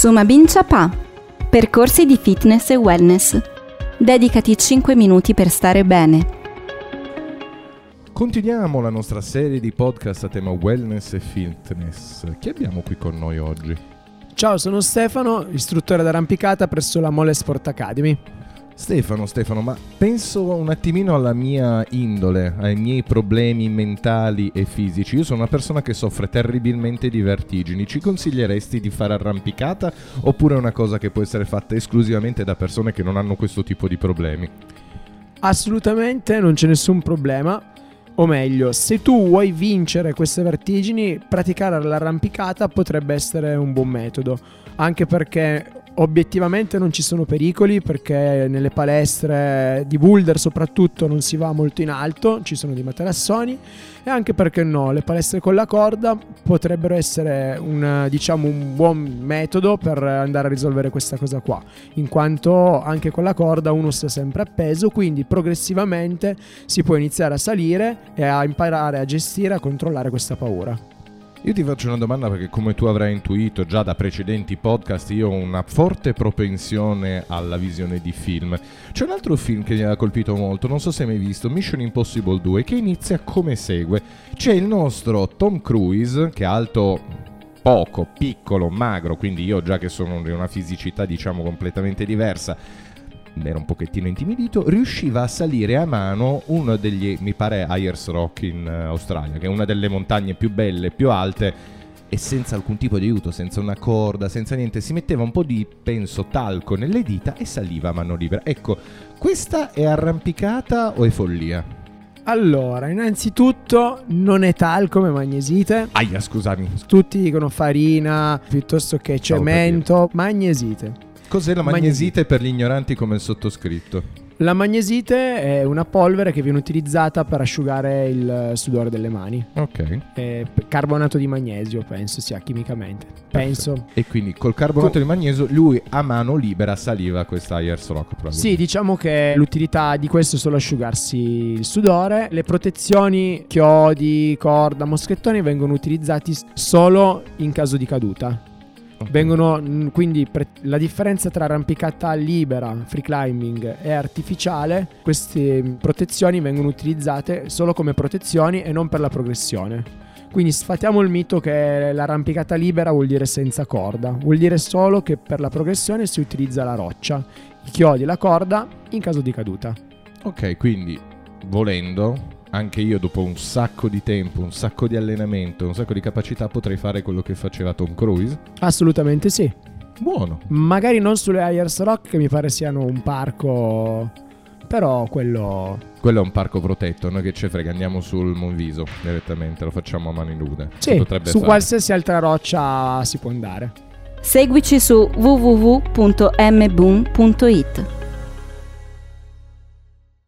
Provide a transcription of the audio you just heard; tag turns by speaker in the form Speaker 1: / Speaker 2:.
Speaker 1: Sumabin Chapa. Percorsi di fitness e wellness. Dedicati 5 minuti per stare bene.
Speaker 2: Continuiamo la nostra serie di podcast a tema wellness e fitness. Chi abbiamo qui con noi oggi?
Speaker 3: Ciao, sono Stefano, istruttore d'arrampicata presso la Mole Sport Academy.
Speaker 2: Stefano, Stefano, ma penso un attimino alla mia indole, ai miei problemi mentali e fisici. Io sono una persona che soffre terribilmente di vertigini. Ci consiglieresti di fare arrampicata oppure è una cosa che può essere fatta esclusivamente da persone che non hanno questo tipo di problemi?
Speaker 3: Assolutamente non c'è nessun problema. O meglio, se tu vuoi vincere queste vertigini, praticare l'arrampicata potrebbe essere un buon metodo. Anche perché obiettivamente non ci sono pericoli perché nelle palestre di boulder soprattutto non si va molto in alto, ci sono dei materassoni e anche perché no, le palestre con la corda potrebbero essere un, diciamo, un buon metodo per andare a risolvere questa cosa qua, in quanto anche con la corda uno sta sempre appeso, quindi progressivamente si può iniziare a salire e a imparare a gestire, a controllare questa paura.
Speaker 2: Io ti faccio una domanda perché come tu avrai intuito già da precedenti podcast io ho una forte propensione alla visione di film. C'è un altro film che mi ha colpito molto, non so se hai mai visto, Mission Impossible 2, che inizia come segue. C'è il nostro Tom Cruise, che è alto poco, piccolo, magro, quindi io già che sono di una fisicità diciamo completamente diversa era un pochettino intimidito, riusciva a salire a mano uno degli, mi pare, Ayers Rock in uh, Australia, che è una delle montagne più belle, più alte, e senza alcun tipo di aiuto, senza una corda, senza niente, si metteva un po' di, penso, talco nelle dita e saliva a mano libera. Ecco, questa è arrampicata o è follia?
Speaker 3: Allora, innanzitutto non è talco ma magnesite.
Speaker 2: Aia, scusami.
Speaker 3: Tutti dicono farina piuttosto che cemento, magnesite.
Speaker 2: Cos'è la magnesite per gli ignoranti come il sottoscritto?
Speaker 3: La magnesite è una polvere che viene utilizzata per asciugare il sudore delle mani.
Speaker 2: Ok.
Speaker 3: È carbonato di magnesio, penso sia chimicamente. Penso.
Speaker 2: E quindi col carbonato Co- di magnesio lui a mano libera saliva questa Ayers Rock.
Speaker 3: Sì, diciamo che l'utilità di questo è solo asciugarsi il sudore. Le protezioni, chiodi, corda, moschettoni vengono utilizzati solo in caso di caduta. Vengono quindi pre- la differenza tra arrampicata libera, free climbing e artificiale, queste mm, protezioni vengono utilizzate solo come protezioni e non per la progressione. Quindi sfatiamo il mito che l'arrampicata libera vuol dire senza corda, vuol dire solo che per la progressione si utilizza la roccia, i chiodi e la corda in caso di caduta.
Speaker 2: Ok, quindi volendo anche io dopo un sacco di tempo, un sacco di allenamento, un sacco di capacità potrei fare quello che faceva Tom Cruise?
Speaker 3: Assolutamente sì.
Speaker 2: Buono.
Speaker 3: Magari non sulle Ayers Rock che mi pare siano un parco però quello
Speaker 2: quello è un parco protetto, noi che ce frega, andiamo sul Monviso direttamente, lo facciamo a mani nude.
Speaker 3: Sì, su fare. qualsiasi altra roccia si può andare.
Speaker 1: Seguici su www.mboom.it